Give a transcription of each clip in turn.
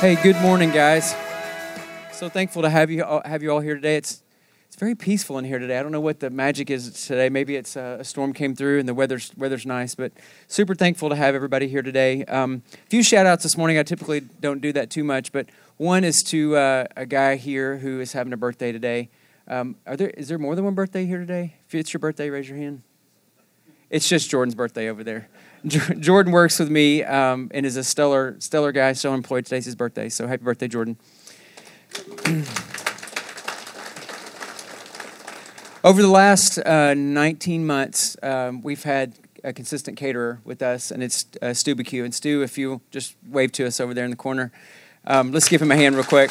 Hey, good morning, guys. So thankful to have you all, have you all here today. It's it's very peaceful in here today. I don't know what the magic is today. Maybe it's uh, a storm came through and the weather's weather's nice, but super thankful to have everybody here today. Um, a few shout outs this morning. I typically don't do that too much, but one is to uh, a guy here who is having a birthday today. Um, are there is there more than one birthday here today? If it's your birthday, raise your hand. It's just Jordan's birthday over there. Jordan works with me um, and is a stellar, stellar guy, still employed. Today's his birthday, so happy birthday, Jordan. Over the last uh, 19 months, um, we've had a consistent caterer with us, and it's uh, Stu BQ. And Stu, if you just wave to us over there in the corner, um, let's give him a hand real quick.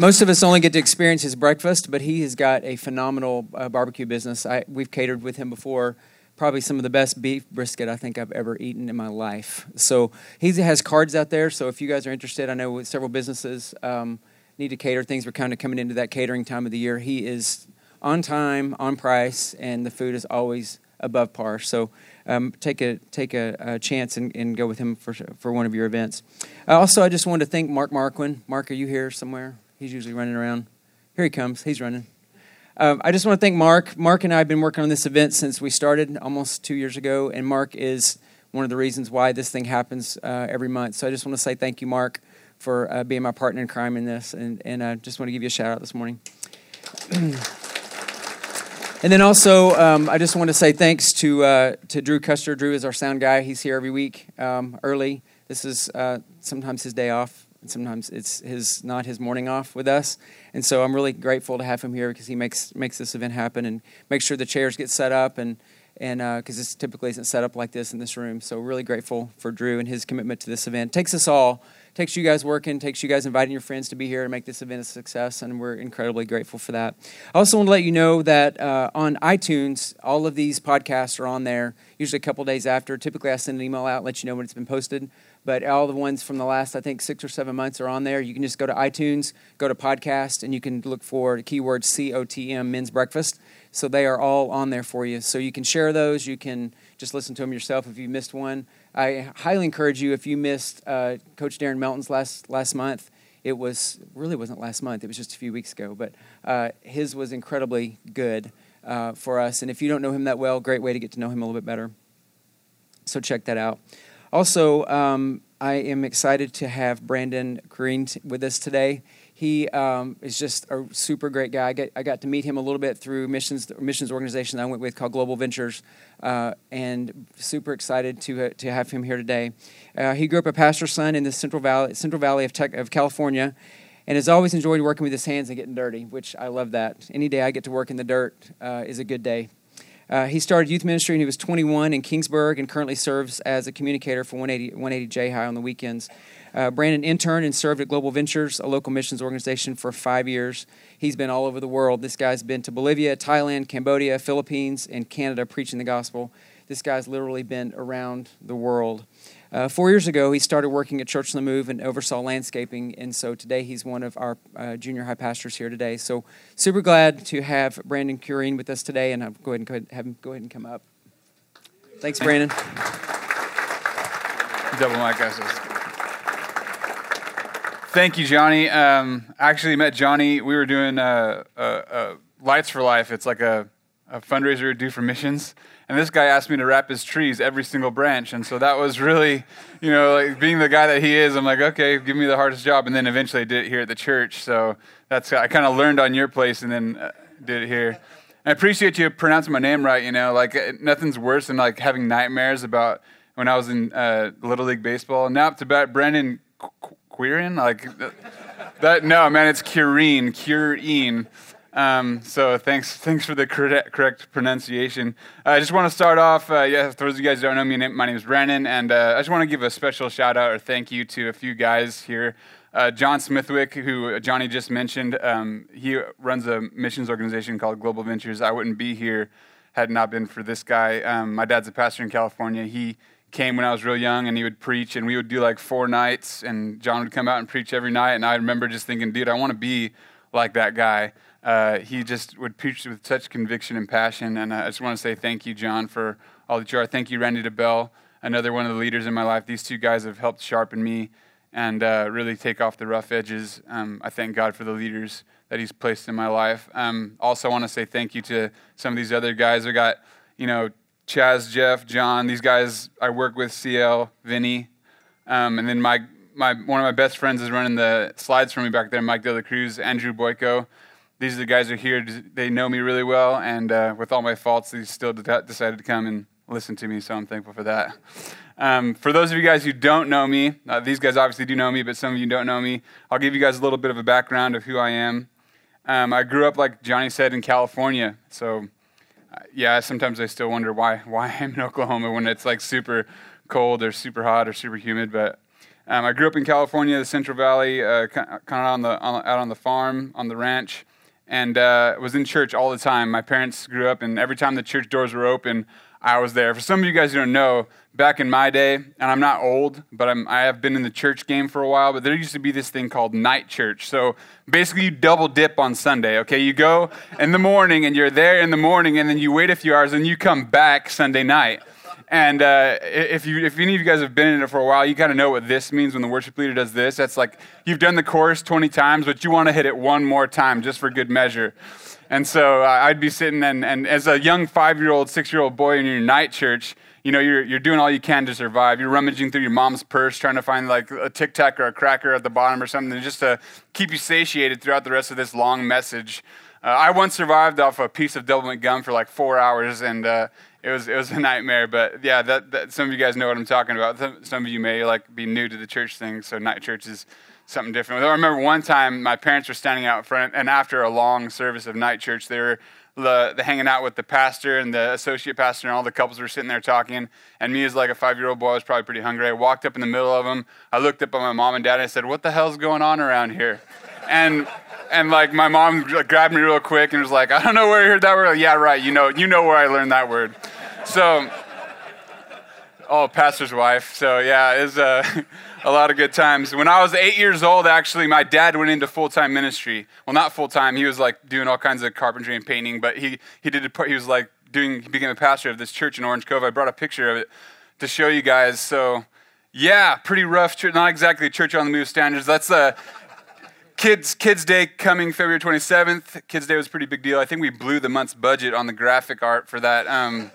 Most of us only get to experience his breakfast, but he has got a phenomenal uh, barbecue business. I, we've catered with him before. Probably some of the best beef brisket I think I've ever eaten in my life. So he has cards out there. So if you guys are interested, I know several businesses um, need to cater things. We're kind of coming into that catering time of the year. He is on time, on price, and the food is always above par. So um, take a take a, a chance and, and, go with him for for one of your events. Uh, also, I just wanted to thank Mark Marquin. Mark, are you here somewhere? He's usually running around. Here he comes. He's running. Um, I just want to thank Mark. Mark and I have been working on this event since we started almost two years ago, and Mark is one of the reasons why this thing happens uh, every month. So I just want to say thank you, Mark, for uh, being my partner in crime in this, and and I uh, just want to give you a shout out this morning. and then also, um, I just want to say thanks to uh, to Drew Custer. Drew is our sound guy. He's here every week um, early. This is uh, sometimes his day off and sometimes it's his not his morning off with us. And so I'm really grateful to have him here because he makes makes this event happen and makes sure the chairs get set up and and because uh, this typically isn't set up like this in this room. So really grateful for Drew and his commitment to this event. Takes us all, takes you guys working, takes you guys inviting your friends to be here to make this event a success, and we're incredibly grateful for that. I also want to let you know that uh, on iTunes, all of these podcasts are on there. Usually a couple days after. Typically, I send an email out, let you know when it's been posted but all the ones from the last, I think, six or seven months are on there. You can just go to iTunes, go to podcast, and you can look for the keyword COTM Men's Breakfast. So they are all on there for you. So you can share those. You can just listen to them yourself if you missed one. I highly encourage you if you missed uh, Coach Darren Melton's last last month. It was really wasn't last month. It was just a few weeks ago, but uh, his was incredibly good uh, for us. And if you don't know him that well, great way to get to know him a little bit better. So check that out. Also, um, I am excited to have Brandon Green t- with us today. He um, is just a super great guy. I, get, I, got to meet him a little bit through missions missions organization I went with called Global Ventures, uh, and super excited to uh, to have him here today. Uh, he grew up a pastor's son in the Central Valley Central Valley of, tech, of California, and has always enjoyed working with his hands and getting dirty, which I love that. Any day I get to work in the dirt uh, is a good day. Uh, he started youth ministry when he was 21 in Kingsburg and currently serves as a communicator for 180, 180 J High on the weekends. Uh, Brandon interned and served at Global Ventures, a local missions organization, for five years. He's been all over the world. This guy's been to Bolivia, Thailand, Cambodia, Philippines, and Canada preaching the gospel. This guy's literally been around the world. Uh, four years ago, he started working at Church on the Move and oversaw landscaping, and so today he's one of our uh, junior high pastors here today. So super glad to have Brandon Curine with us today, and I'll go ahead and go ahead, have him go ahead and come up. Thanks, Brandon. Double mic, guys. Thank you, Johnny. Um, I actually met Johnny. We were doing uh, uh, uh Lights for Life. It's like a, a fundraiser we do for missions and this guy asked me to wrap his trees every single branch. And so that was really, you know, like being the guy that he is, I'm like, okay, give me the hardest job. And then eventually I did it here at the church. So that's, I kind of learned on your place and then uh, did it here. I appreciate you pronouncing my name right, you know, like uh, nothing's worse than like having nightmares about when I was in uh, Little League Baseball. Now up to bat, Brandon Quirin, like that, no, man, it's Curine, Curine. Um, so thanks, thanks for the correct, correct pronunciation. Uh, I just want to start off. Uh, yeah, for those of you guys who don't know me, my name is Brandon, and uh, I just want to give a special shout out or thank you to a few guys here. Uh, John Smithwick, who Johnny just mentioned, um, he runs a missions organization called Global Ventures. I wouldn't be here had it not been for this guy. Um, my dad's a pastor in California. He came when I was real young, and he would preach, and we would do like four nights, and John would come out and preach every night. And I remember just thinking, dude, I want to be like that guy. Uh, he just would preach with such conviction and passion. And uh, I just want to say thank you, John, for all that you are. Thank you, Randy DeBell. another one of the leaders in my life. These two guys have helped sharpen me and uh, really take off the rough edges. Um, I thank God for the leaders that He's placed in my life. Um, also, I want to say thank you to some of these other guys. I got, you know, Chaz, Jeff, John. These guys I work with, CL, Vinny, um, and then my my one of my best friends is running the slides for me back there, Mike De La Cruz, Andrew Boyko. These are the guys who are here. They know me really well, and uh, with all my faults, they still decided to come and listen to me. So I'm thankful for that. Um, for those of you guys who don't know me, uh, these guys obviously do know me, but some of you don't know me. I'll give you guys a little bit of a background of who I am. Um, I grew up, like Johnny said, in California. So, uh, yeah, sometimes I still wonder why why I'm in Oklahoma when it's like super cold or super hot or super humid. But um, I grew up in California, the Central Valley, uh, kind of on the on, out on the farm, on the ranch, and uh, was in church all the time. My parents grew up, and every time the church doors were open, I was there. For some of you guys who don't know, back in my day, and I'm not old, but I'm, I have been in the church game for a while, but there used to be this thing called night church. So basically, you double dip on Sunday, okay? You go in the morning, and you're there in the morning, and then you wait a few hours, and you come back Sunday night. And uh, if, you, if any of you guys have been in it for a while, you kind of know what this means when the worship leader does this. That's like you've done the chorus 20 times, but you want to hit it one more time just for good measure. And so uh, I'd be sitting, and, and as a young five year old, six year old boy in your night church, you know, you're, you're doing all you can to survive. You're rummaging through your mom's purse, trying to find like a Tic Tac or a cracker at the bottom or something just to keep you satiated throughout the rest of this long message. Uh, I once survived off a piece of Doublemint gum for like four hours, and uh, it was it was a nightmare. But yeah, that, that, some of you guys know what I'm talking about. Some, of you may like be new to the church thing, so night church is something different. I remember one time my parents were standing out front, and after a long service of night church, they were the, the, hanging out with the pastor and the associate pastor, and all the couples were sitting there talking. And me, as like a five year old boy, I was probably pretty hungry. I walked up in the middle of them. I looked up at my mom and dad, and I said, "What the hell's going on around here?" And and like my mom grabbed me real quick and was like, "I don't know where you heard that word." yeah, right. You know, you know where I learned that word. So, oh, pastor's wife. So yeah, it's uh, a lot of good times. When I was eight years old, actually, my dad went into full time ministry. Well, not full time. He was like doing all kinds of carpentry and painting, but he he did. A, he was like doing. He became a pastor of this church in Orange Cove. I brought a picture of it to show you guys. So, yeah, pretty rough church. Not exactly church on the move standards. That's a uh, Kids, Kids Day coming February 27th. Kids Day was a pretty big deal. I think we blew the month's budget on the graphic art for that, um,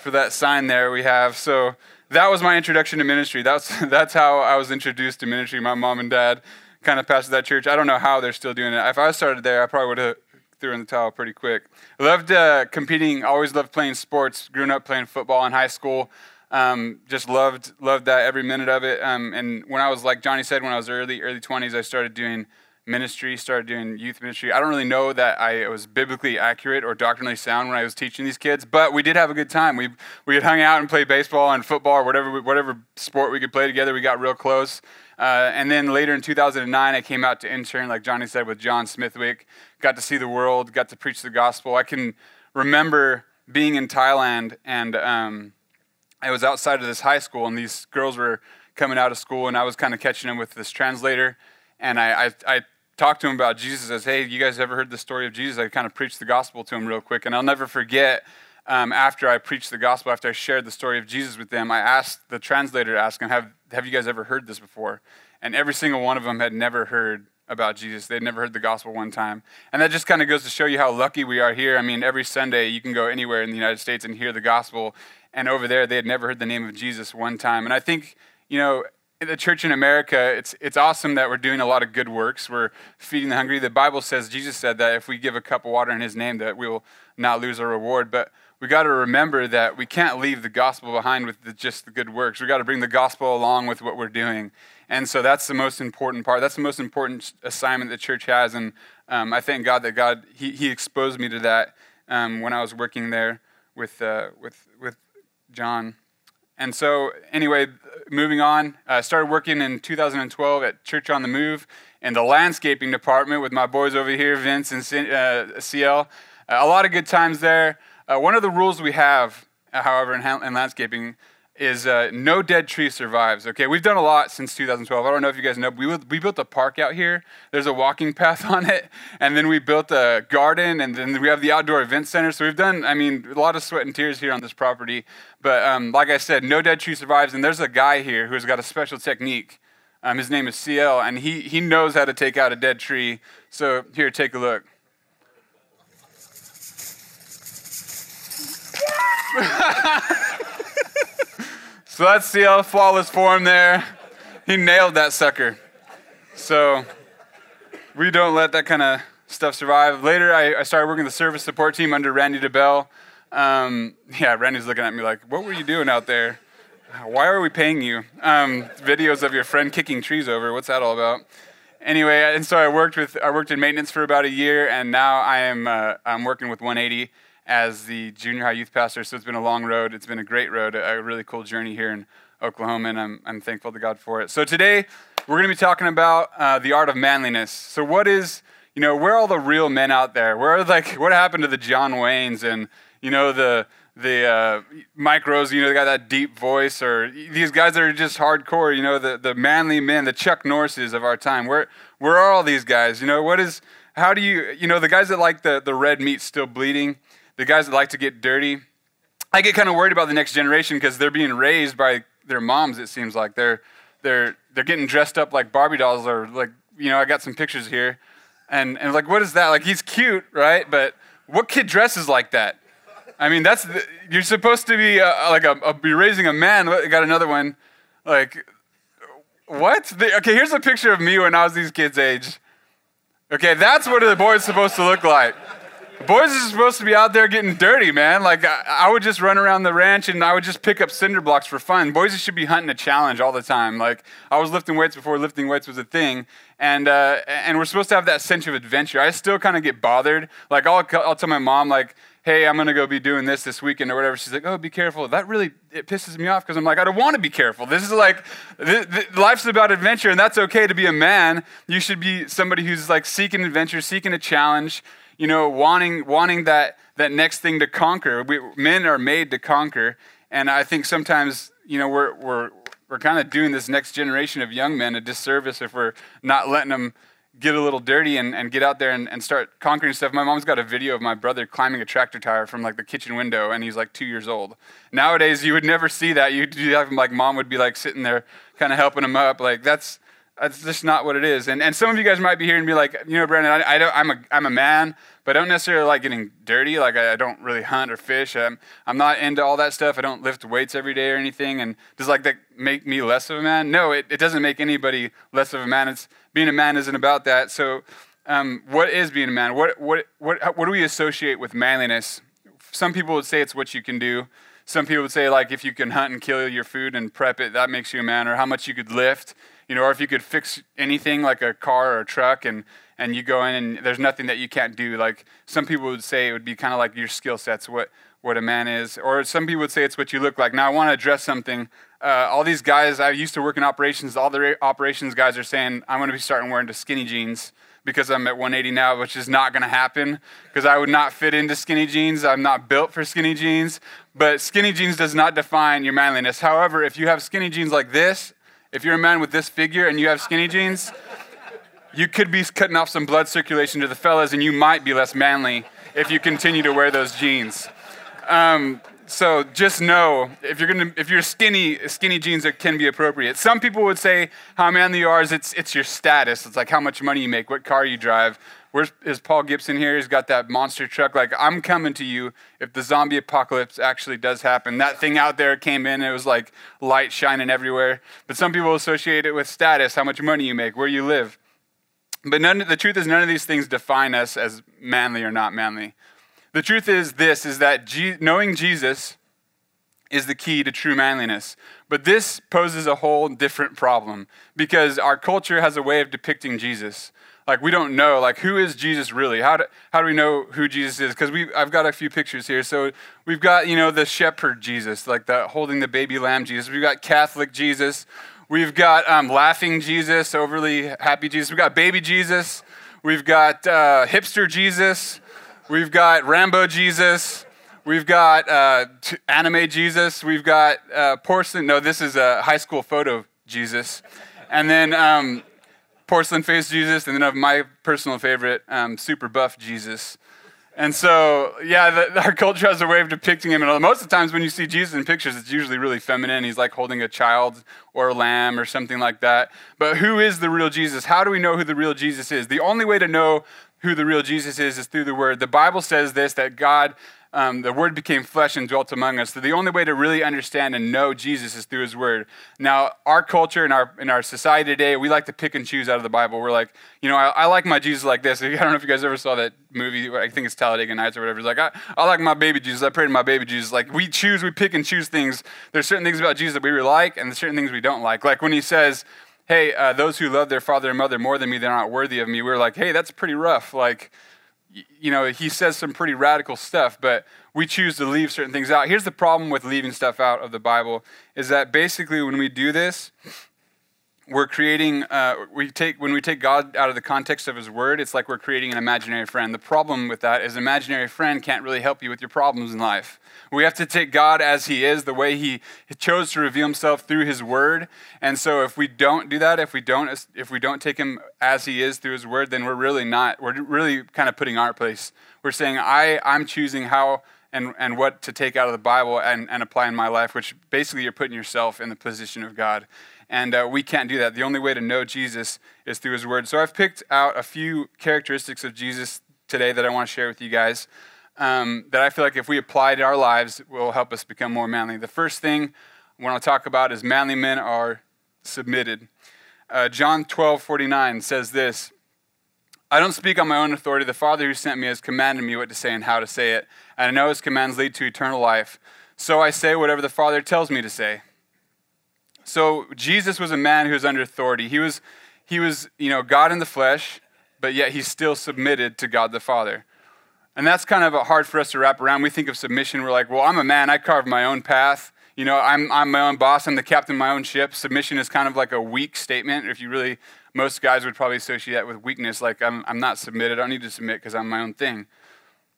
for that sign there we have. So that was my introduction to ministry. That's, that's how I was introduced to ministry. My mom and dad kind of pastored that church. I don't know how they're still doing it. If I started there, I probably would have threw in the towel pretty quick. Loved uh, competing, always loved playing sports. Growing up playing football in high school. Um, just loved loved that every minute of it. Um, and when I was like Johnny said, when I was early early twenties, I started doing ministry, started doing youth ministry. I don't really know that I was biblically accurate or doctrinally sound when I was teaching these kids, but we did have a good time. We we had hung out and played baseball and football or whatever whatever sport we could play together. We got real close. Uh, and then later in 2009, I came out to intern, like Johnny said, with John Smithwick. Got to see the world, got to preach the gospel. I can remember being in Thailand and. Um, I was outside of this high school, and these girls were coming out of school, and I was kind of catching them with this translator. And I, I, I talked to them about Jesus as, hey, you guys ever heard the story of Jesus? I kind of preached the gospel to them real quick. And I'll never forget um, after I preached the gospel, after I shared the story of Jesus with them, I asked the translator to ask them, have, have you guys ever heard this before? And every single one of them had never heard about Jesus. They'd never heard the gospel one time. And that just kind of goes to show you how lucky we are here. I mean, every Sunday you can go anywhere in the United States and hear the gospel and over there they had never heard the name of Jesus one time. And I think, you know, the church in America, it's, it's awesome that we're doing a lot of good works. We're feeding the hungry. The Bible says, Jesus said that if we give a cup of water in his name, that we will not lose our reward. But we got to remember that we can't leave the gospel behind with the, just the good works. We got to bring the gospel along with what we're doing. And so that's the most important part. That's the most important assignment the church has. And um, I thank God that God, he, he exposed me to that um, when I was working there with, uh, with, with John. And so, anyway, moving on, I started working in 2012 at Church on the Move in the landscaping department with my boys over here, Vince and uh, CL. Uh, a lot of good times there. Uh, one of the rules we have, however, in, in landscaping is uh, no dead tree survives. Okay, we've done a lot since 2012. I don't know if you guys know, we, we built a park out here. There's a walking path on it, and then we built a garden, and then we have the outdoor event center. So we've done, I mean, a lot of sweat and tears here on this property. But um, like I said, no dead tree survives, and there's a guy here who's got a special technique. Um, his name is CL, and he, he knows how to take out a dead tree. So here, take a look. so that's CL, flawless form there. He nailed that sucker. So we don't let that kind of stuff survive. Later, I, I, started working the service support team under Randy DeBell. Um, yeah, Randy's looking at me like, what were you doing out there? Why are we paying you? Um, videos of your friend kicking trees over. What's that all about? Anyway, and so I worked with I worked in maintenance for about a year, and now I am uh, I'm working with 180 as the junior high youth pastor. So it's been a long road. It's been a great road, a really cool journey here in Oklahoma, and I'm, I'm thankful to God for it. So today we're going to be talking about uh, the art of manliness. So what is, you know, where are all the real men out there? Where are like, what happened to the John Waynes and, you know, the, the uh, Mike Rowes, you know, they got that deep voice, or these guys that are just hardcore, you know, the, the manly men, the Chuck Norrises of our time. Where, where are all these guys? You know, what is, how do you, you know, the guys that like the, the red meat still bleeding, the guys that like to get dirty. I get kind of worried about the next generation because they're being raised by their moms. It seems like they're they're they're getting dressed up like Barbie dolls or like you know I got some pictures here, and and like what is that? Like he's cute, right? But what kid dresses like that? I mean that's the, you're supposed to be uh, like a, a, be raising a man. I got another one, like what? The, okay, here's a picture of me when I was these kids' age. Okay, that's what the boy's supposed to look like. Boys are supposed to be out there getting dirty, man. Like, I, I, would just run around the ranch and I would just pick up cinder blocks for fun. Boys should be hunting a challenge all the time. Like, I was lifting weights before lifting weights was a thing. And, uh, and we're supposed to have that sense of adventure. I still kind of get bothered. Like, I'll, I'll tell my mom, like, hey, I'm going to go be doing this this weekend or whatever. She's like, oh, be careful. That really, it pisses me off because I'm like, I don't want to be careful. This is like, life's about adventure and that's okay to be a man. You should be somebody who's like seeking adventure, seeking a challenge, you know, wanting, wanting that, that next thing to conquer. We, men are made to conquer. And I think sometimes, you know, we're, we're, we're kind of doing this next generation of young men a disservice if we're not letting them get a little dirty and, and get out there and, and start conquering stuff. My mom's got a video of my brother climbing a tractor tire from like the kitchen window and he's like two years old. Nowadays, you would never see that. You'd have like mom would be like sitting there kind of helping him up. Like that's, that's just not what it is. And, and some of you guys might be here and be like, you know, Brandon, I, I don't, I'm, a, I'm a man, but I don't necessarily like getting dirty. Like, I, I don't really hunt or fish. I'm, I'm not into all that stuff. I don't lift weights every day or anything. And does like that make me less of a man? No, it, it doesn't make anybody less of a man. It's being a man isn't about that. So, um, what is being a man? What, what, what, what do we associate with manliness? Some people would say it's what you can do. Some people would say, like, if you can hunt and kill your food and prep it, that makes you a man, or how much you could lift you know, or if you could fix anything like a car or a truck and, and you go in and there's nothing that you can't do. Like some people would say it would be kind of like your skill sets, what, what a man is. Or some people would say it's what you look like. Now I want to address something. Uh, all these guys, I used to work in operations, all the operations guys are saying, I'm going to be starting wearing the skinny jeans because I'm at 180 now, which is not going to happen because I would not fit into skinny jeans. I'm not built for skinny jeans. But skinny jeans does not define your manliness. However, if you have skinny jeans like this if you're a man with this figure and you have skinny jeans, you could be cutting off some blood circulation to the fellas, and you might be less manly if you continue to wear those jeans. Um, so just know if you're gonna if you're skinny, skinny jeans can be appropriate. Some people would say how manly you are is it's it's your status. It's like how much money you make, what car you drive, Where's is Paul Gibson here? He's got that monster truck. Like, I'm coming to you if the zombie apocalypse actually does happen. That thing out there came in, it was like light shining everywhere. But some people associate it with status, how much money you make, where you live. But none, the truth is, none of these things define us as manly or not manly. The truth is this is that G- knowing Jesus is the key to true manliness. But this poses a whole different problem because our culture has a way of depicting Jesus like we don't know like who is jesus really? How do, how do we know who jesus is? Because we i've got a few pictures here. So we've got you know the shepherd jesus like the holding the baby lamb jesus. We've got catholic jesus. We've got um, laughing jesus overly happy jesus. We've got baby jesus. We've got uh, hipster jesus. We've got rambo jesus. We've got uh, anime Jesus. We've got uh, porcelain. No, this is a high school photo Jesus. And then um, porcelain face Jesus. And then of my personal favorite, um, super buff Jesus. And so, yeah, the, our culture has a way of depicting him. And most of the times when you see Jesus in pictures, it's usually really feminine. He's like holding a child or a lamb or something like that. But who is the real Jesus? How do we know who the real Jesus is? The only way to know who the real Jesus is is through the Word. The Bible says this that God um, the Word became flesh and dwelt among us. So the only way to really understand and know Jesus is through His Word. Now, our culture and our in our society today, we like to pick and choose out of the Bible. We're like, you know, I, I like my Jesus like this. I don't know if you guys ever saw that movie. I think it's Talladega Nights or whatever. It's like, I, I like my baby Jesus. I pray to my baby Jesus. Like we choose, we pick and choose things. There's certain things about Jesus that we really like, and certain things we don't like. Like when He says. Hey, uh, those who love their father and mother more than me, they're not worthy of me. We're like, hey, that's pretty rough. Like, you know, he says some pretty radical stuff, but we choose to leave certain things out. Here's the problem with leaving stuff out of the Bible is that basically when we do this, we're creating uh, we take when we take god out of the context of his word it's like we're creating an imaginary friend the problem with that is imaginary friend can't really help you with your problems in life we have to take god as he is the way he chose to reveal himself through his word and so if we don't do that if we don't if we don't take him as he is through his word then we're really not we're really kind of putting our place we're saying i i'm choosing how and, and what to take out of the Bible and, and apply in my life, which basically you're putting yourself in the position of God. And uh, we can't do that. The only way to know Jesus is through his word. So I've picked out a few characteristics of Jesus today that I want to share with you guys um, that I feel like if we apply to our lives will help us become more manly. The first thing I want to talk about is manly men are submitted. Uh, John 12 49 says this I don't speak on my own authority. The Father who sent me has commanded me what to say and how to say it. And I know his commands lead to eternal life. So I say whatever the Father tells me to say. So Jesus was a man who was under authority. He was, he was, you know, God in the flesh, but yet he still submitted to God the Father. And that's kind of hard for us to wrap around. We think of submission, we're like, well, I'm a man, I carve my own path. You know, I'm, I'm my own boss, I'm the captain of my own ship. Submission is kind of like a weak statement. If you really, most guys would probably associate that with weakness, like, I'm, I'm not submitted, I don't need to submit because I'm my own thing.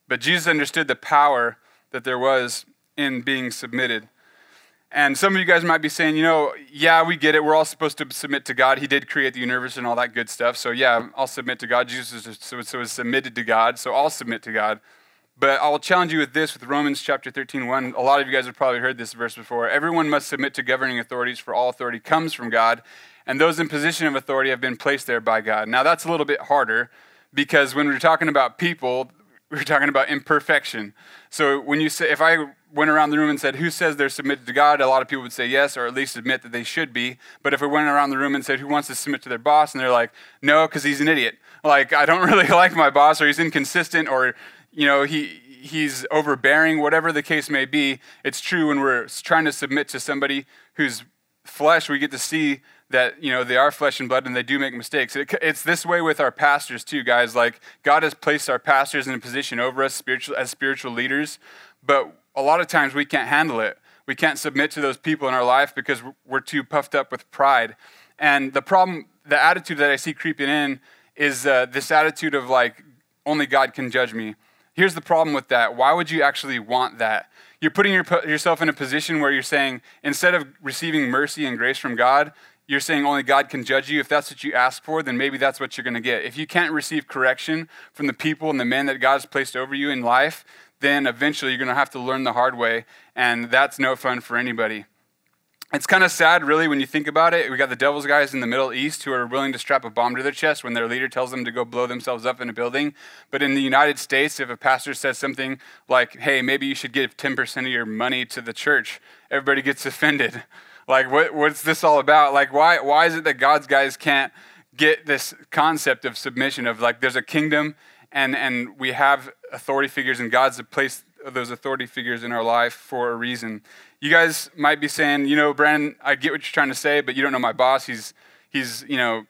But Jesus understood the power that there was in being submitted. And some of you guys might be saying, you know, yeah, we get it. We're all supposed to submit to God. He did create the universe and all that good stuff. So, yeah, I'll submit to God. Jesus was submitted to God, so I'll submit to God. But I'll challenge you with this with Romans chapter 13, 1. A lot of you guys have probably heard this verse before. Everyone must submit to governing authorities, for all authority comes from God, and those in position of authority have been placed there by God. Now, that's a little bit harder because when we're talking about people, we're talking about imperfection. So when you say, if I went around the room and said, Who says they're submitted to God? A lot of people would say yes, or at least admit that they should be. But if we went around the room and said, Who wants to submit to their boss? And they're like, No, because he's an idiot. Like, I don't really like my boss, or he's inconsistent, or, you know, he, he's overbearing, whatever the case may be. It's true when we're trying to submit to somebody whose flesh we get to see that you know they are flesh and blood and they do make mistakes it, it's this way with our pastors too guys like god has placed our pastors in a position over us spiritual as spiritual leaders but a lot of times we can't handle it. We can't submit to those people in our life because we're too puffed up with pride. And the problem, the attitude that I see creeping in is uh, this attitude of like, only God can judge me. Here's the problem with that. Why would you actually want that? You're putting your, yourself in a position where you're saying, instead of receiving mercy and grace from God, you're saying only God can judge you. If that's what you ask for, then maybe that's what you're going to get. If you can't receive correction from the people and the men that God has placed over you in life, then eventually you're going to have to learn the hard way, and that's no fun for anybody. It's kind of sad, really, when you think about it. We got the devil's guys in the Middle East who are willing to strap a bomb to their chest when their leader tells them to go blow themselves up in a building. But in the United States, if a pastor says something like, hey, maybe you should give 10% of your money to the church, everybody gets offended. Like, what, what's this all about? Like, why, why is it that God's guys can't get this concept of submission, of like, there's a kingdom and, and we have authority figures, and God's placed those authority figures in our life for a reason. You guys might be saying, you know, Brandon, I get what you're trying to say, but you don't know my boss. He's, he's you know,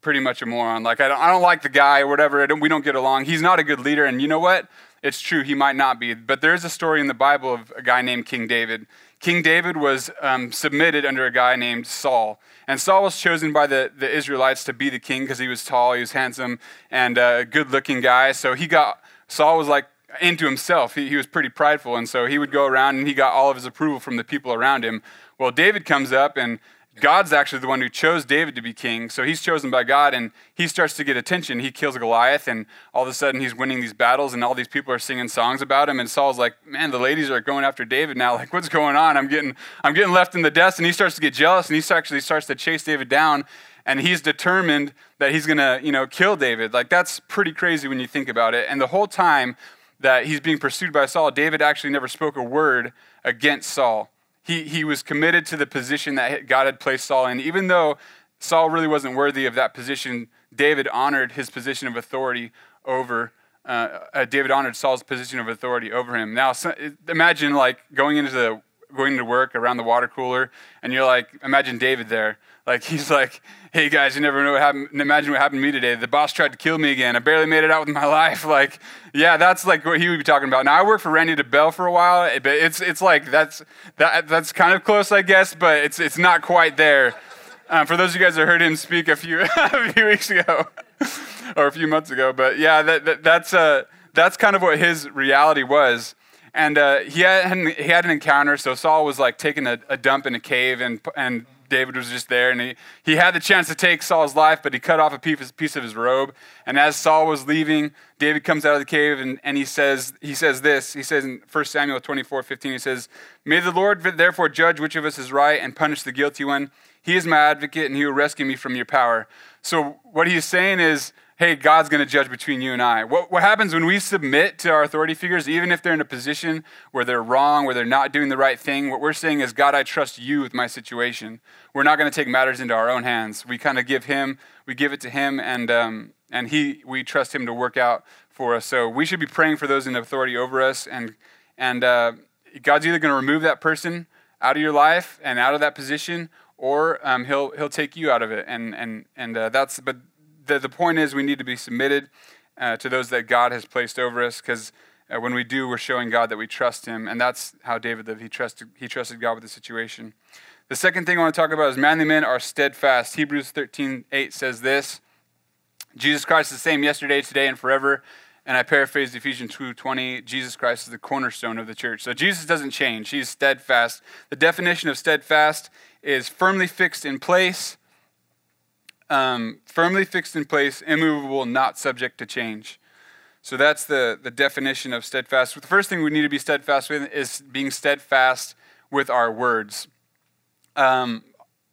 pretty much a moron. Like, I don't, I don't like the guy or whatever. Don't, we don't get along. He's not a good leader. And you know what? It's true, he might not be. But there is a story in the Bible of a guy named King David. King David was um, submitted under a guy named Saul. And Saul was chosen by the, the Israelites to be the king because he was tall, he was handsome, and a good looking guy. So he got, Saul was like into himself. He, he was pretty prideful, and so he would go around and he got all of his approval from the people around him. Well, David comes up and God's actually the one who chose David to be king. So he's chosen by God and he starts to get attention. He kills Goliath and all of a sudden he's winning these battles and all these people are singing songs about him. And Saul's like, man, the ladies are going after David now. Like, what's going on? I'm getting, I'm getting left in the dust. And he starts to get jealous and he actually starts to chase David down. And he's determined that he's going to, you know, kill David. Like, that's pretty crazy when you think about it. And the whole time that he's being pursued by Saul, David actually never spoke a word against Saul he, he was committed to the position that God had placed Saul in. Even though Saul really wasn't worthy of that position, David honored his position of authority over. Uh, uh, David honored Saul's position of authority over him. Now, imagine like going into the going to work around the water cooler, and you're like, imagine David there. Like he's like, hey guys, you never know what happened. Imagine what happened to me today. The boss tried to kill me again. I barely made it out with my life. Like, yeah, that's like what he would be talking about. Now I worked for Randy DeBell for a while, but it's it's like that's that that's kind of close, I guess, but it's it's not quite there. Um, for those of you guys that heard him speak a few a few weeks ago or a few months ago, but yeah, that, that that's uh that's kind of what his reality was. And uh, he, had, he had an encounter. So Saul was like taking a, a dump in a cave, and, and David was just there. And he, he had the chance to take Saul's life, but he cut off a piece, piece of his robe. And as Saul was leaving, David comes out of the cave and, and he, says, he says this. He says in 1 Samuel 24 15, he says, May the Lord therefore judge which of us is right and punish the guilty one. He is my advocate, and he will rescue me from your power. So what he's saying is, hey, God's going to judge between you and I. What, what happens when we submit to our authority figures, even if they're in a position where they're wrong, where they're not doing the right thing? What we're saying is, God, I trust you with my situation. We're not going to take matters into our own hands. We kind of give Him, we give it to Him, and, um, and he, we trust Him to work out for us. So we should be praying for those in authority over us, and, and uh, God's either going to remove that person out of your life and out of that position, or um, he'll he'll take you out of it, and and and uh, that's but the, the point is we need to be submitted uh, to those that God has placed over us because uh, when we do, we're showing God that we trust Him. And that's how David lived. He trusted, he trusted God with the situation. The second thing I want to talk about is manly men are steadfast. Hebrews 13 8 says this Jesus Christ is the same yesterday, today, and forever. And I paraphrase Ephesians 2:20, Jesus Christ is the cornerstone of the church. So Jesus doesn't change. He's steadfast. The definition of steadfast is firmly fixed in place, um, firmly fixed in place, immovable, not subject to change. So that's the, the definition of steadfast. The first thing we need to be steadfast with is being steadfast with our words. Um,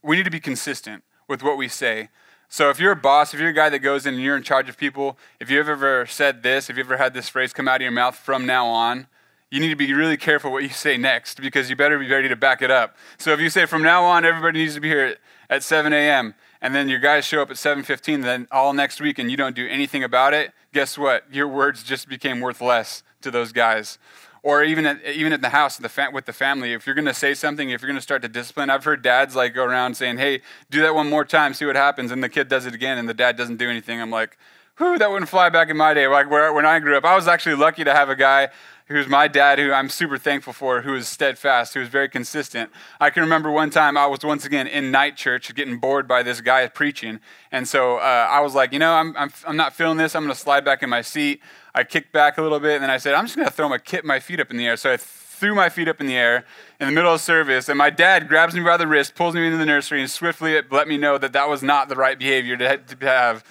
we need to be consistent with what we say. So if you're a boss, if you're a guy that goes in and you're in charge of people, if you've ever said this, if you've ever had this phrase come out of your mouth from now on, you need to be really careful what you say next because you better be ready to back it up. So if you say from now on everybody needs to be here at, at 7 a.m and then your guys show up at 7.15 then all next week and you don't do anything about it guess what? Your words just became worth less to those guys. Or even at, even at the house with the family if you're going to say something if you're going to start to discipline i've heard dads like go around saying hey do that one more time see what happens and the kid does it again and the dad doesn't do anything. I'm like whew that wouldn't fly back in my day. Like where, when i grew up i was actually lucky to have a guy who's my dad, who I'm super thankful for, who is steadfast, who is very consistent. I can remember one time I was once again in night church getting bored by this guy preaching. And so uh, I was like, you know, I'm, I'm, I'm not feeling this. I'm going to slide back in my seat. I kicked back a little bit, and then I said, I'm just going to throw my, kit, my feet up in the air. So I threw my feet up in the air in the middle of service, and my dad grabs me by the wrist, pulls me into the nursery, and swiftly let me know that that was not the right behavior to, to have.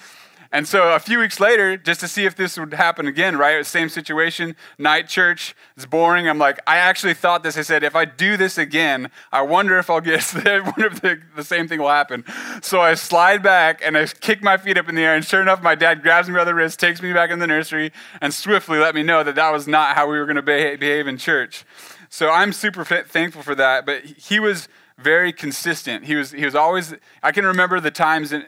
And so a few weeks later, just to see if this would happen again, right? Same situation, night church, it's boring. I'm like, I actually thought this. I said, if I do this again, I wonder if I'll get, I wonder if the, the same thing will happen. So I slide back and I kick my feet up in the air. And sure enough, my dad grabs me by the wrist, takes me back in the nursery, and swiftly let me know that that was not how we were going to behave in church. So I'm super thankful for that. But he was very consistent. He was, he was always, I can remember the times in,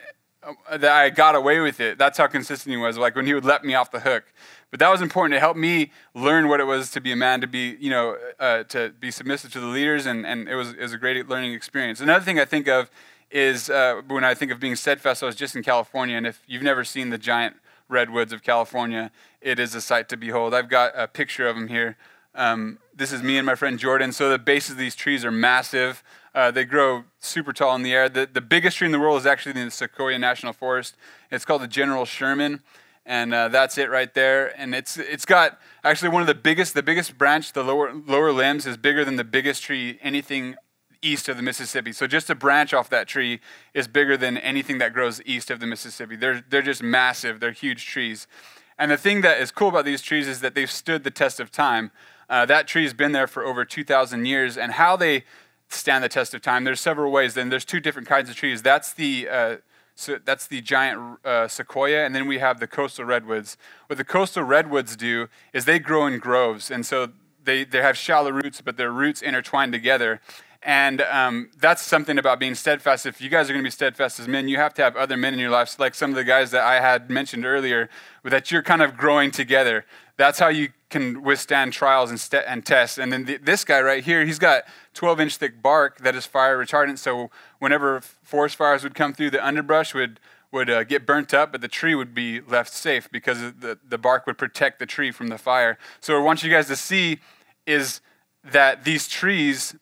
that I got away with it. That's how consistent he was. Like when he would let me off the hook. But that was important to help me learn what it was to be a man, to be you know uh, to be submissive to the leaders, and, and it was it was a great learning experience. Another thing I think of is uh, when I think of being steadfast. I was just in California, and if you've never seen the giant redwoods of California, it is a sight to behold. I've got a picture of them here. Um, this is me and my friend Jordan. So the bases of these trees are massive. Uh, they grow super tall in the air. The, the biggest tree in the world is actually in the Sequoia National Forest. It's called the General Sherman. and uh, that's it right there. And it's it's got actually one of the biggest the biggest branch, the lower lower limbs, is bigger than the biggest tree anything east of the Mississippi. So just a branch off that tree is bigger than anything that grows east of the Mississippi. They're they're just massive. They're huge trees. And the thing that is cool about these trees is that they've stood the test of time. Uh, that tree's been there for over 2,000 years, and how they stand the test of time. There's several ways. Then there's two different kinds of trees. That's the uh, so that's the giant uh, sequoia, and then we have the coastal redwoods. What the coastal redwoods do is they grow in groves, and so they, they have shallow roots, but their roots intertwine together. And um, that's something about being steadfast. If you guys are going to be steadfast as men, you have to have other men in your lives, like some of the guys that I had mentioned earlier, that you're kind of growing together. That's how you can withstand trials and, st- and tests. And then the, this guy right here, he's got 12 inch thick bark that is fire retardant. So whenever forest fires would come through, the underbrush would would uh, get burnt up, but the tree would be left safe because the, the bark would protect the tree from the fire. So, what I want you guys to see is that these trees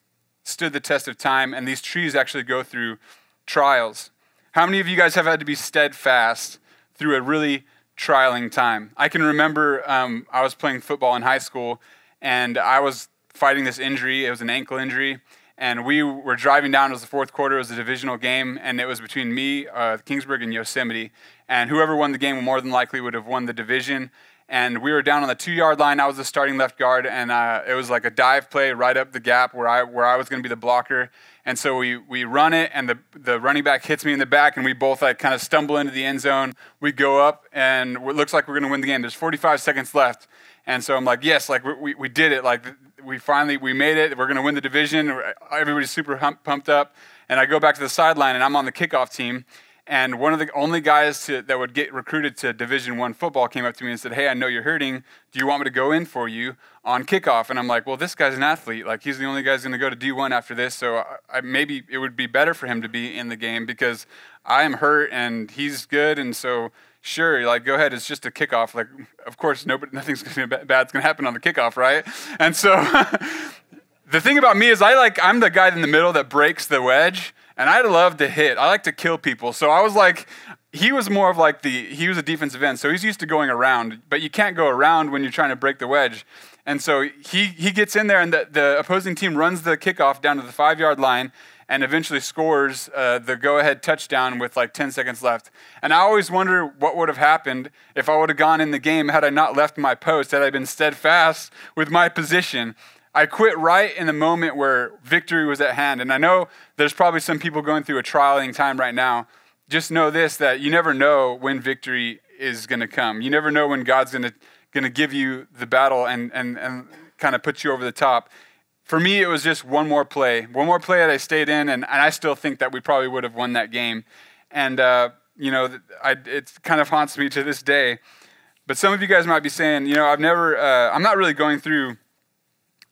stood the test of time, and these trees actually go through trials. How many of you guys have had to be steadfast through a really trialing time? I can remember um, I was playing football in high school, and I was fighting this injury. It was an ankle injury, and we were driving down. It was the fourth quarter. It was a divisional game, and it was between me, uh, Kingsburg, and Yosemite. And whoever won the game more than likely would have won the division and we were down on the two yard line. I was the starting left guard, and uh, it was like a dive play right up the gap where I where I was going to be the blocker. And so we we run it, and the the running back hits me in the back, and we both like kind of stumble into the end zone. We go up, and it looks like we're going to win the game. There's 45 seconds left, and so I'm like, yes, like we we did it. Like we finally we made it. We're going to win the division. Everybody's super pumped up. And I go back to the sideline, and I'm on the kickoff team and one of the only guys to, that would get recruited to Division One football came up to me and said, "Hey, I know you're hurting. Do you want me to go in for you on kickoff?" And I'm like, "Well, this guy's an athlete. Like he's the only guy who's going to go to D1 after this. So I, I, maybe it would be better for him to be in the game because I am hurt and he's good. And so sure, like go ahead. It's just a kickoff. Like of course, nobody, nothing's going to be bad's going to happen on the kickoff, right? And so the thing about me is I like I'm the guy in the middle that breaks the wedge and I love to hit. I like to kill people. So I was like, he was more of like the, he was a defensive end. So he's used to going around, but you can't go around when you're trying to break the wedge. And so he, he gets in there, and the, the opposing team runs the kickoff down to the five yard line and eventually scores uh, the go ahead touchdown with like 10 seconds left. And I always wonder what would have happened if I would have gone in the game had I not left my post, had I been steadfast with my position. I quit right in the moment where victory was at hand. And I know there's probably some people going through a trialing time right now. Just know this that you never know when victory is going to come. You never know when God's going to going to give you the battle and, and, and kind of put you over the top. For me, it was just one more play. One more play that I stayed in, and, and I still think that we probably would have won that game. And, uh, you know, I, it kind of haunts me to this day. But some of you guys might be saying, you know, I've never, uh, I'm not really going through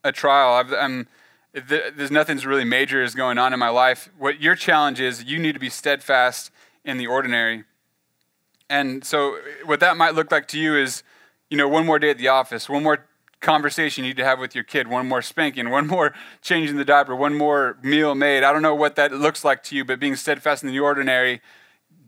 a trial. I've, I'm, there's nothing's really major is going on in my life. What your challenge is, you need to be steadfast in the ordinary. And so, what that might look like to you is, you know, one more day at the office, one more conversation you need to have with your kid, one more spanking, one more changing the diaper, one more meal made. I don't know what that looks like to you, but being steadfast in the ordinary,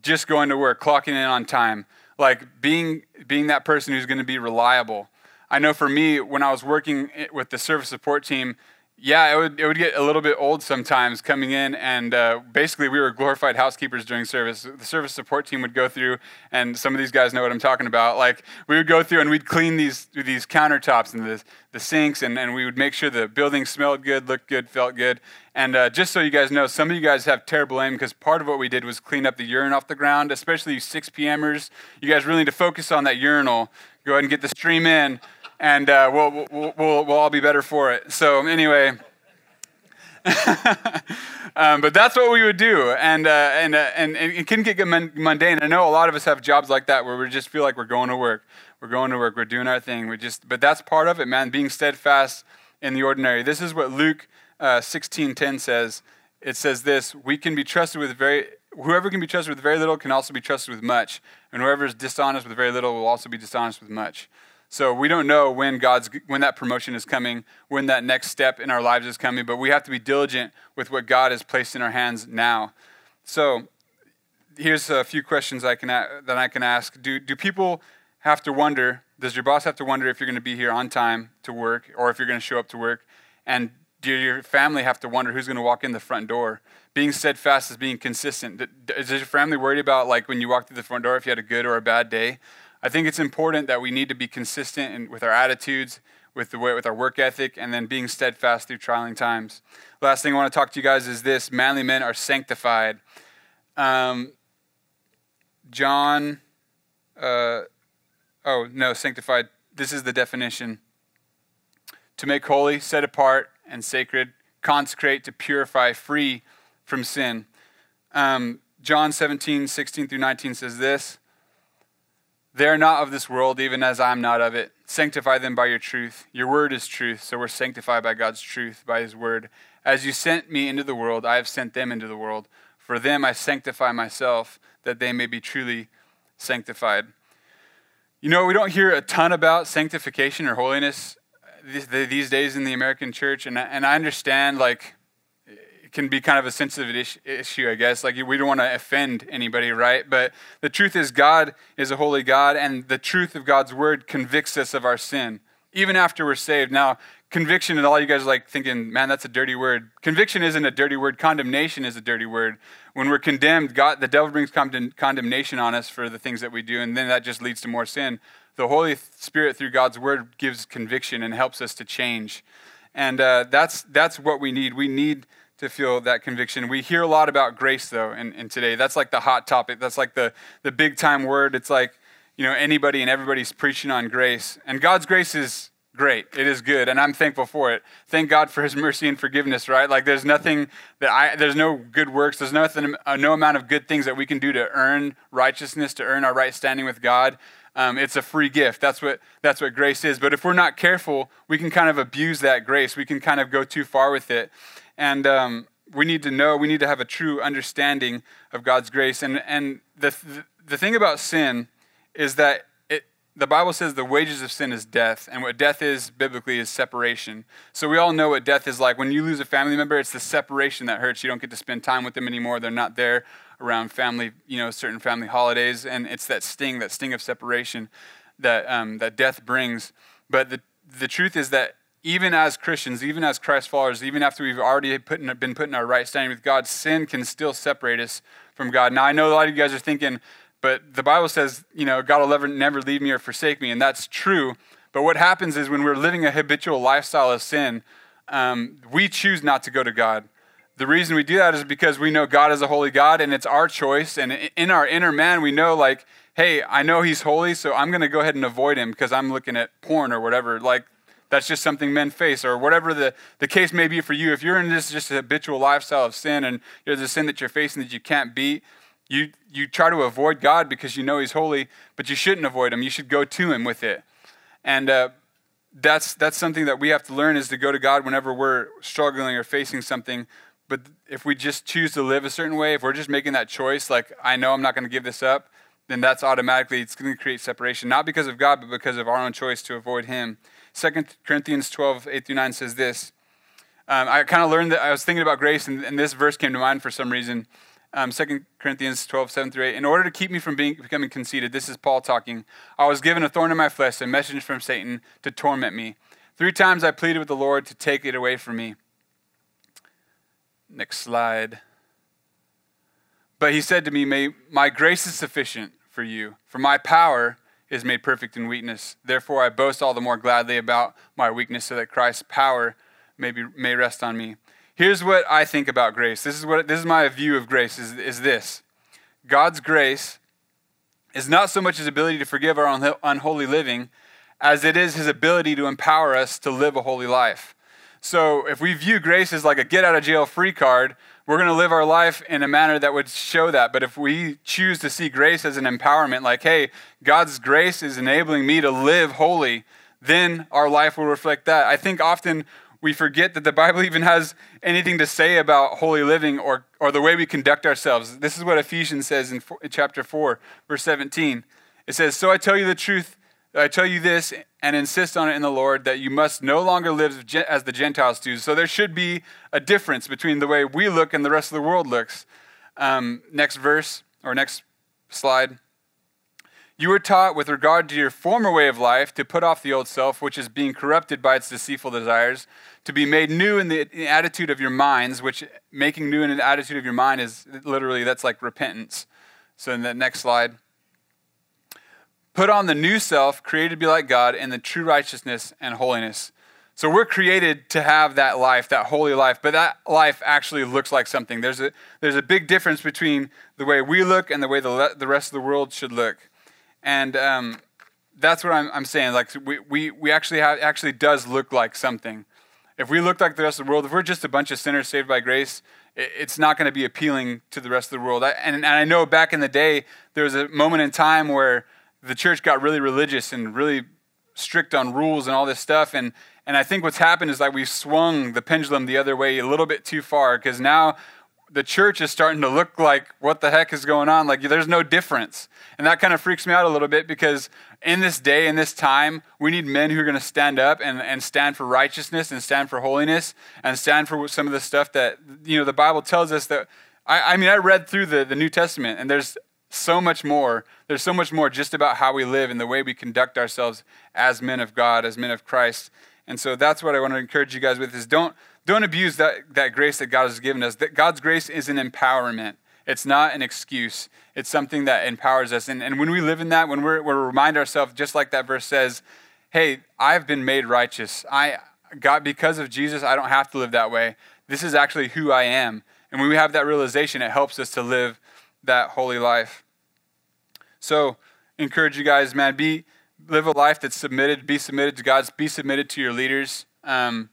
just going to work, clocking in on time, like being being that person who's going to be reliable I know for me, when I was working with the service support team, yeah, it would, it would get a little bit old sometimes coming in, and uh, basically we were glorified housekeepers during service. The service support team would go through, and some of these guys know what I'm talking about. Like we would go through and we'd clean these these countertops and the, the sinks, and, and we would make sure the building smelled good, looked good, felt good. And uh, just so you guys know, some of you guys have terrible aim because part of what we did was clean up the urine off the ground, especially you 6 p.m.ers. You guys really need to focus on that urinal. Go ahead and get the stream in and uh, we'll, we'll, we'll, we'll all be better for it. So, anyway. um, but that's what we would do, and uh, and, uh, and, and it can get mundane. I know a lot of us have jobs like that where we just feel like we're going to work, we're going to work, we're doing our thing. We just, but that's part of it, man. Being steadfast in the ordinary. This is what Luke uh, sixteen ten says. It says this: We can be trusted with very. Whoever can be trusted with very little can also be trusted with much, and whoever is dishonest with very little will also be dishonest with much. So we don't know when God's when that promotion is coming, when that next step in our lives is coming, but we have to be diligent with what God has placed in our hands now. So here's a few questions I can that I can ask. Do do people have to wonder does your boss have to wonder if you're going to be here on time to work or if you're going to show up to work? And do your family have to wonder who's going to walk in the front door? Being steadfast is being consistent. Is your family worried about, like, when you walk through the front door, if you had a good or a bad day? I think it's important that we need to be consistent in, with our attitudes, with the way, with our work ethic, and then being steadfast through trying times. Last thing I want to talk to you guys is this: manly men are sanctified. Um, John, uh, oh no, sanctified. This is the definition: to make holy, set apart, and sacred, consecrate, to purify, free from sin. Um, John 17, 16 through 19 says this. They are not of this world, even as I am not of it. Sanctify them by your truth. Your word is truth, so we're sanctified by God's truth, by his word. As you sent me into the world, I have sent them into the world. For them I sanctify myself, that they may be truly sanctified. You know, we don't hear a ton about sanctification or holiness uh, these days in the American church, and I understand, like, can be kind of a sensitive issue, I guess. Like we don't want to offend anybody, right? But the truth is, God is a holy God, and the truth of God's word convicts us of our sin, even after we're saved. Now, conviction, and all you guys are like thinking, man, that's a dirty word. Conviction isn't a dirty word. Condemnation is a dirty word. When we're condemned, God, the devil brings condemnation on us for the things that we do, and then that just leads to more sin. The Holy Spirit, through God's word, gives conviction and helps us to change. And uh, that's, that's what we need. We need to feel that conviction. We hear a lot about grace, though, in today. That's like the hot topic. That's like the, the big time word. It's like, you know, anybody and everybody's preaching on grace. And God's grace is great. It is good, and I'm thankful for it. Thank God for His mercy and forgiveness. Right? Like, there's nothing that I, there's no good works. There's nothing, uh, no amount of good things that we can do to earn righteousness, to earn our right standing with God. Um, it's a free gift. That's what that's what grace is. But if we're not careful, we can kind of abuse that grace. We can kind of go too far with it. And um, we need to know, we need to have a true understanding of God's grace. And, and the, the thing about sin is that it, the Bible says the wages of sin is death. And what death is biblically is separation. So we all know what death is like. When you lose a family member, it's the separation that hurts. You don't get to spend time with them anymore. They're not there around family, you know, certain family holidays. And it's that sting, that sting of separation that, um, that death brings. But the, the truth is that even as Christians, even as Christ followers, even after we've already put in, been put in our right standing with God, sin can still separate us from God. Now, I know a lot of you guys are thinking, but the Bible says, you know, God will never, never leave me or forsake me, and that's true. But what happens is when we're living a habitual lifestyle of sin, um, we choose not to go to God. The reason we do that is because we know God is a holy God, and it's our choice. And in our inner man, we know, like, hey, I know He's holy, so I'm going to go ahead and avoid Him because I'm looking at porn or whatever. Like, that's just something men face, or whatever the, the case may be for you. If you're in this just habitual lifestyle of sin and there's a sin that you're facing that you can't beat, you, you try to avoid God because you know He's holy, but you shouldn't avoid Him. You should go to Him with it. And uh, that's, that's something that we have to learn is to go to God whenever we're struggling or facing something. But if we just choose to live a certain way, if we're just making that choice, like, I know I'm not going to give this up, then that's automatically, it's going to create separation, not because of God, but because of our own choice to avoid Him. 2 Corinthians 12, 8 through 9 says this. Um, I kind of learned that I was thinking about grace, and, and, this verse came to mind for some reason. Um, 2 Corinthians 12, 7 through 8. In order to keep me from being, becoming conceited, this is Paul talking, I was given a thorn in my flesh, a message from Satan to torment me. Three times I pleaded with the Lord to take it away from me. Next slide. But he said to me, My grace is sufficient for you, for my power is made perfect in weakness. Therefore, I boast all the more gladly about my weakness, so that Christ's power may, be, may rest on me. Here's what I think about grace. This is, what, this is my view of grace is, is this. God's grace is not so much his ability to forgive our unholy living as it is his ability to empower us to live a holy life. So if we view grace as like a get out of jail free card, we're going to live our life in a manner that would show that. But if we choose to see grace as an empowerment, like, hey, God's grace is enabling me to live holy, then our life will reflect that. I think often we forget that the Bible even has anything to say about holy living or, or the way we conduct ourselves. This is what Ephesians says in, in chapter 4, verse 17. It says, So I tell you the truth I tell you this and insist on it in the Lord that you must no longer live as the Gentiles do. So there should be a difference between the way we look and the rest of the world looks. Um, next verse or next slide. You were taught with regard to your former way of life to put off the old self, which is being corrupted by its deceitful desires, to be made new in the attitude of your minds, which making new in the attitude of your mind is literally that's like repentance. So in the next slide. Put on the new self, created to be like God in the true righteousness and holiness. So we're created to have that life, that holy life, but that life actually looks like something. There's a, there's a big difference between the way we look and the way the, the rest of the world should look. And um, that's what I'm, I'm, saying. Like we, we, we actually have, actually does look like something. If we look like the rest of the world, if we're just a bunch of sinners saved by grace, it's not going to be appealing to the rest of the world. And, and I know back in the day, there was a moment in time where the church got really religious and really strict on rules and all this stuff. And, and I think what's happened is that we've swung the pendulum the other way a little bit too far because now the church is starting to look like what the heck is going on. Like there's no difference. And that kind of freaks me out a little bit because in this day, in this time, we need men who are going to stand up and, and stand for righteousness and stand for holiness and stand for some of the stuff that, you know, the Bible tells us that. I, I mean, I read through the, the New Testament and there's so much more. There's so much more just about how we live and the way we conduct ourselves as men of God, as men of Christ. And so that's what I want to encourage you guys with is don't don't abuse that, that grace that God has given us. That God's grace is an empowerment. It's not an excuse. It's something that empowers us. And, and when we live in that, when we're, we remind ourselves, just like that verse says, hey, I've been made righteous. I God, because of Jesus, I don't have to live that way. This is actually who I am. And when we have that realization, it helps us to live that holy life. So, encourage you guys, man, be live a life that's submitted, be submitted to God, be submitted to your leaders. Um,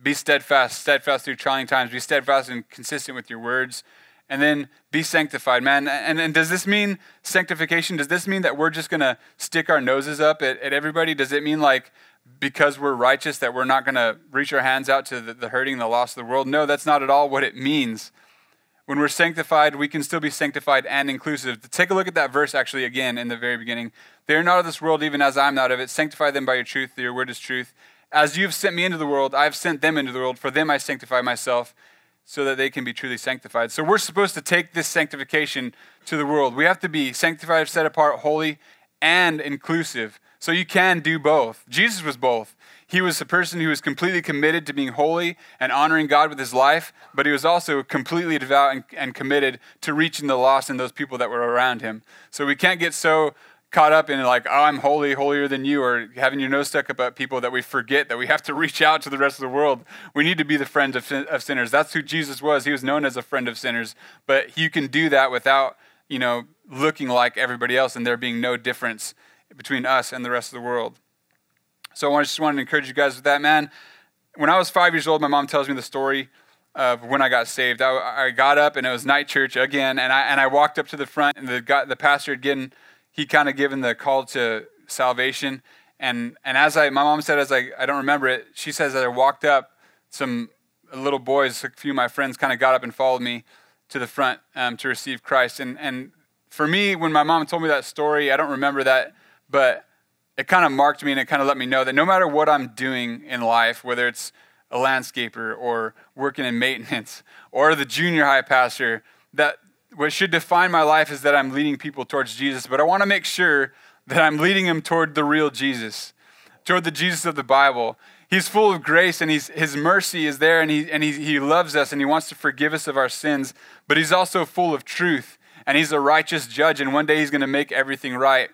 be steadfast, steadfast through trying times. Be steadfast and consistent with your words. And then be sanctified, man. And, and does this mean sanctification? Does this mean that we're just going to stick our noses up at, at everybody? Does it mean like because we're righteous that we're not going to reach our hands out to the, the hurting, the lost of the world? No, that's not at all what it means. When we're sanctified, we can still be sanctified and inclusive. Take a look at that verse actually again in the very beginning. They are not of this world, even as I'm not of it. Sanctify them by your truth. Your word is truth. As you've sent me into the world, I've sent them into the world. For them I sanctify myself, so that they can be truly sanctified. So we're supposed to take this sanctification to the world. We have to be sanctified, set apart, holy, and inclusive. So you can do both. Jesus was both. He was a person who was completely committed to being holy and honoring God with his life, but he was also completely devout and, and committed to reaching the lost and those people that were around him. So we can't get so caught up in like, oh, I'm holy, holier than you, or having your nose stuck about people that we forget that we have to reach out to the rest of the world. We need to be the friends of, of sinners. That's who Jesus was. He was known as a friend of sinners, but you can do that without, you know, looking like everybody else and there being no difference between us and the rest of the world. So I just wanted to encourage you guys with that, man. When I was five years old, my mom tells me the story of when I got saved. I, I got up and it was night church again, and I and I walked up to the front, and the the pastor had given he kind of given the call to salvation. And, and as I, my mom said, as I, I don't remember it, she says, as I walked up, some little boys, a few of my friends kind of got up and followed me to the front um, to receive Christ. And, and for me, when my mom told me that story, I don't remember that, but it kind of marked me and it kind of let me know that no matter what I'm doing in life, whether it's a landscaper or working in maintenance or the junior high pastor, that what should define my life is that I'm leading people towards Jesus, but I want to make sure that I'm leading them toward the real Jesus, toward the Jesus of the Bible. He's full of grace and he's, his mercy is there and, he, and he, he loves us and he wants to forgive us of our sins, but he's also full of truth and he's a righteous judge and one day he's going to make everything right.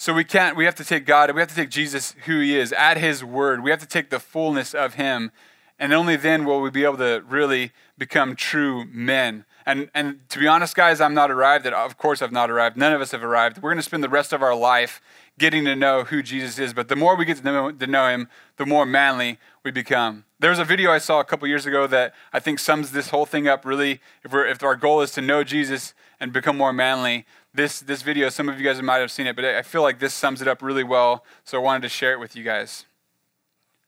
So we can't, we have to take God, we have to take Jesus who he is, at his word. We have to take the fullness of him. And only then will we be able to really become true men. And, and to be honest, guys, I'm not arrived at, of course, I've not arrived. None of us have arrived. We're going to spend the rest of our life getting to know who Jesus is. But the more we get to know, to know him, the more manly we become. There was a video I saw a couple years ago that I think sums this whole thing up really. If, if our goal is to know Jesus and become more manly, this, this video, some of you guys might have seen it, but I feel like this sums it up really well. So I wanted to share it with you guys.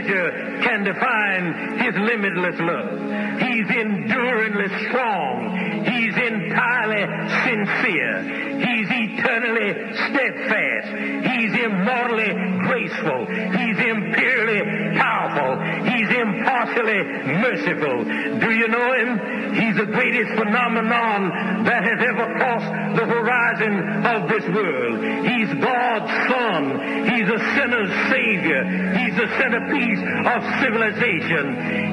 measure can define his limitless love. He's enduringly strong. He's entirely sincere. He's eternally steadfast. He's immortally graceful. He's imperially powerful. He's impartially merciful. Do you know him? He's the greatest phenomenon that has ever crossed the horizon of this world. He's God's Son. He's a sinner's Savior. He's the centerpiece of civilization.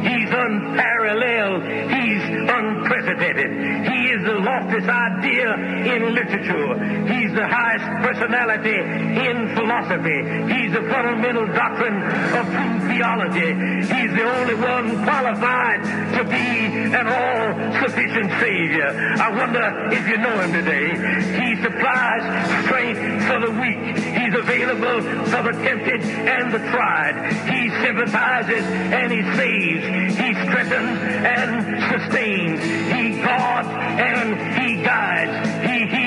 He's unparalleled. He's unprecedented. He is the loftiest idea in literature. He's the highest personality in philosophy. He's the fundamental doctrine of true theology. He's the only one qualified to be an all-sufficient Savior. I wonder if you know him today. He supplies strength for the weak. He's available for the tempted and the tried. He sympathizes and he saves. He strengthens and sustains. He guards and he guides. He heals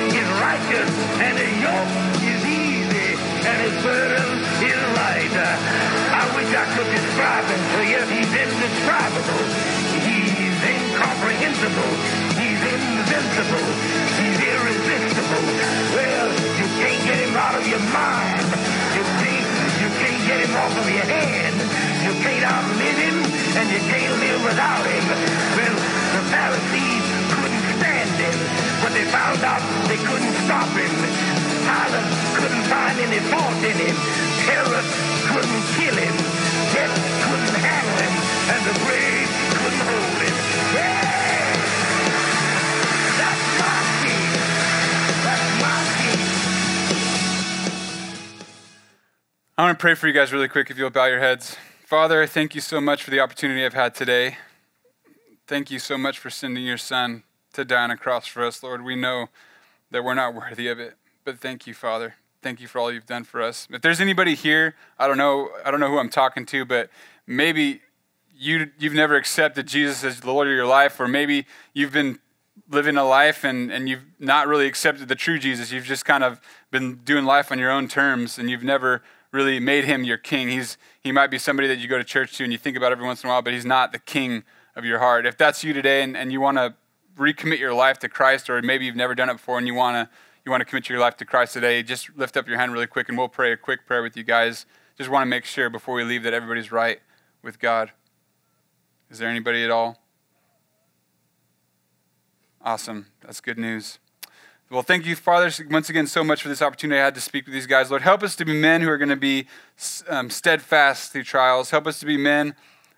And his yoke is easy. And his burden is light. I wish I could describe him to you. He's indescribable. He's incomprehensible. He's invincible. He's irresistible. Well, you can't get him out of your mind. You can't, you can't get him off of your head. You can't outlive him, and you can't live without him. Well, the Pharisees him, but they found out they couldn't stop him. Pilate couldn't find any fault in him. Herod couldn't kill him. Death couldn't handle him, and the grave couldn't hold him. Yeah! That's my king. That's my king. I want to pray for you guys really quick if you'll bow your heads. Father, thank you so much for the opportunity I've had today. Thank you so much for sending your son to die on a cross for us, Lord. We know that we're not worthy of it, but thank you, Father. Thank you for all you've done for us. If there's anybody here, I don't know, I don't know who I'm talking to, but maybe you you've never accepted Jesus as the Lord of your life, or maybe you've been living a life and, and you've not really accepted the true Jesus. You've just kind of been doing life on your own terms and you've never really made him your king. He's he might be somebody that you go to church to and you think about every once in a while, but he's not the king of your heart. If that's you today and, and you want to recommit your life to Christ, or maybe you've never done it before and you want to you want to commit your life to Christ today, just lift up your hand really quick and we'll pray a quick prayer with you guys. Just want to make sure before we leave that everybody's right with God. Is there anybody at all? Awesome. That's good news. Well, thank you, Father, once again so much for this opportunity I had to speak with these guys. Lord, help us to be men who are going to be um, steadfast through trials. Help us to be men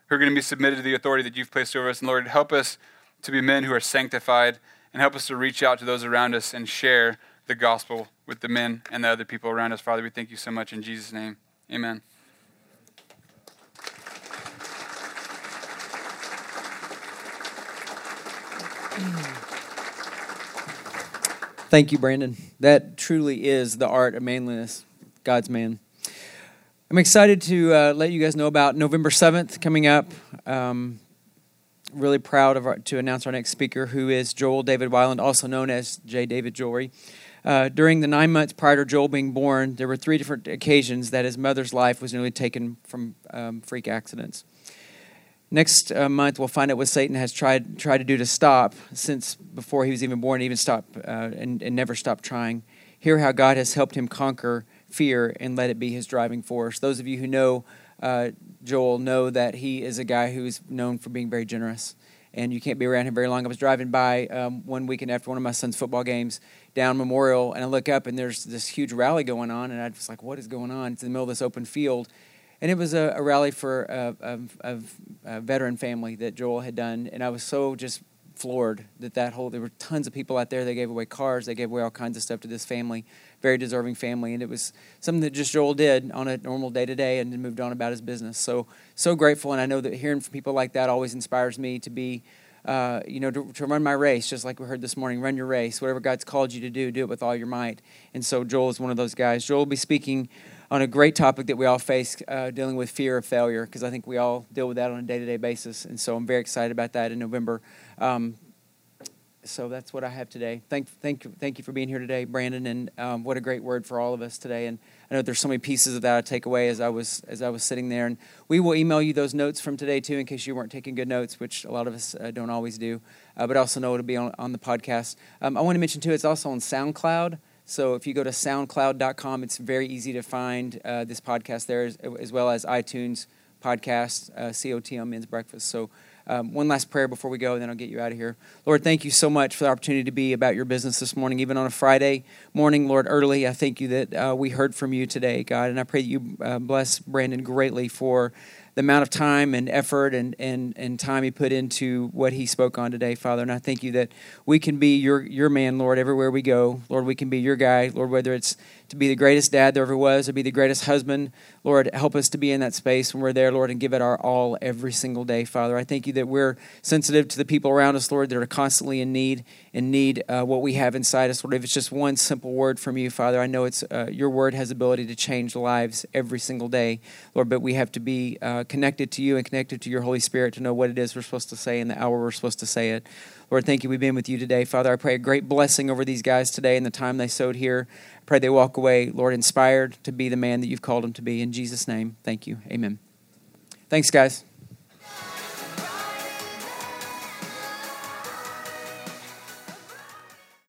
who are going to be submitted to the authority that you've placed over us. And Lord, help us to be men who are sanctified and help us to reach out to those around us and share the gospel with the men and the other people around us. Father, we thank you so much in Jesus' name. Amen. Thank you, Brandon. That truly is the art of manliness, God's man. I'm excited to uh, let you guys know about November 7th coming up. Um, really proud of our, to announce our next speaker, who is Joel David Weiland, also known as J. David Jewelry. Uh, during the nine months prior to Joel being born, there were three different occasions that his mother's life was nearly taken from um, freak accidents. Next uh, month, we'll find out what Satan has tried tried to do to stop since before he was even born, even stop uh, and, and never stop trying. Hear how God has helped him conquer fear and let it be his driving force. Those of you who know uh, Joel know that he is a guy who is known for being very generous and you can't be around him very long. I was driving by um, one weekend after one of my son's football games down Memorial, and I look up and there's this huge rally going on, and I was like, "What is going on?" It's in the middle of this open field, and it was a, a rally for a, a, a, veteran family that Joel had done, and I was so just floored that that whole there were tons of people out there. They gave away cars, they gave away all kinds of stuff to this family, very deserving family, and it was something that just Joel did on a normal day to day, and then moved on about his business. So so grateful, and I know that hearing from people like that always inspires me to be. Uh, you know, to, to, run my race, just like we heard this morning, run your race. Whatever God's called you to do, do it with all your might. And so Joel is one of those guys. Joel will be speaking on a great topic that we all face, uh, dealing with fear of failure, because I think we all deal with that on a day to day basis. And so I'm very excited about that in November. Um, so that's what I have today. Thank, thank, thank you for being here today, Brandon, and um, what a great word for all of us today. And I know there's so many pieces of that I take away as I was as I was sitting there. And we will email you those notes from today too, in case you weren't taking good notes, which a lot of us uh, don't always do. Uh, but also know it'll be on, on the podcast. Um, I want to mention too, it's also on SoundCloud. So if you go to SoundCloud.com, it's very easy to find uh, this podcast there, as, as, well as iTunes podcast, uh, COT on Men's Breakfast. So um, one last prayer before we go, and then I'll get you out of here. Lord, thank you so much for the opportunity to be about your business this morning, even on a Friday morning, Lord, early. I thank you that uh, we heard from you today, God, and I pray that you uh, bless Brandon greatly for the amount of time and effort and, and, and time he put into what he spoke on today, Father. And I thank you that we can be your, your man, Lord, everywhere we go. Lord, we can be your guy, Lord, whether it's to be the greatest dad there ever was or be the greatest husband. Lord, help us to be in that space when we're there, Lord, and give it our all every single day, Father. I thank you that we're sensitive to the people around us, Lord, that are constantly in need and need uh, what we have inside us, Lord. If it's just one simple word from you, Father, I know it's uh, your word has ability to change lives every single day, Lord, but we have to be uh, connected to you and connected to your Holy Spirit to know what it is we're supposed to say in the hour we're supposed to say it. Lord, thank you. We've been with you today. Father, I pray a great blessing over these guys today and the time they sowed here. Pray they walk away, Lord, inspired to be the man that you've called them to be. In Jesus' name, thank you. Amen. Thanks, guys.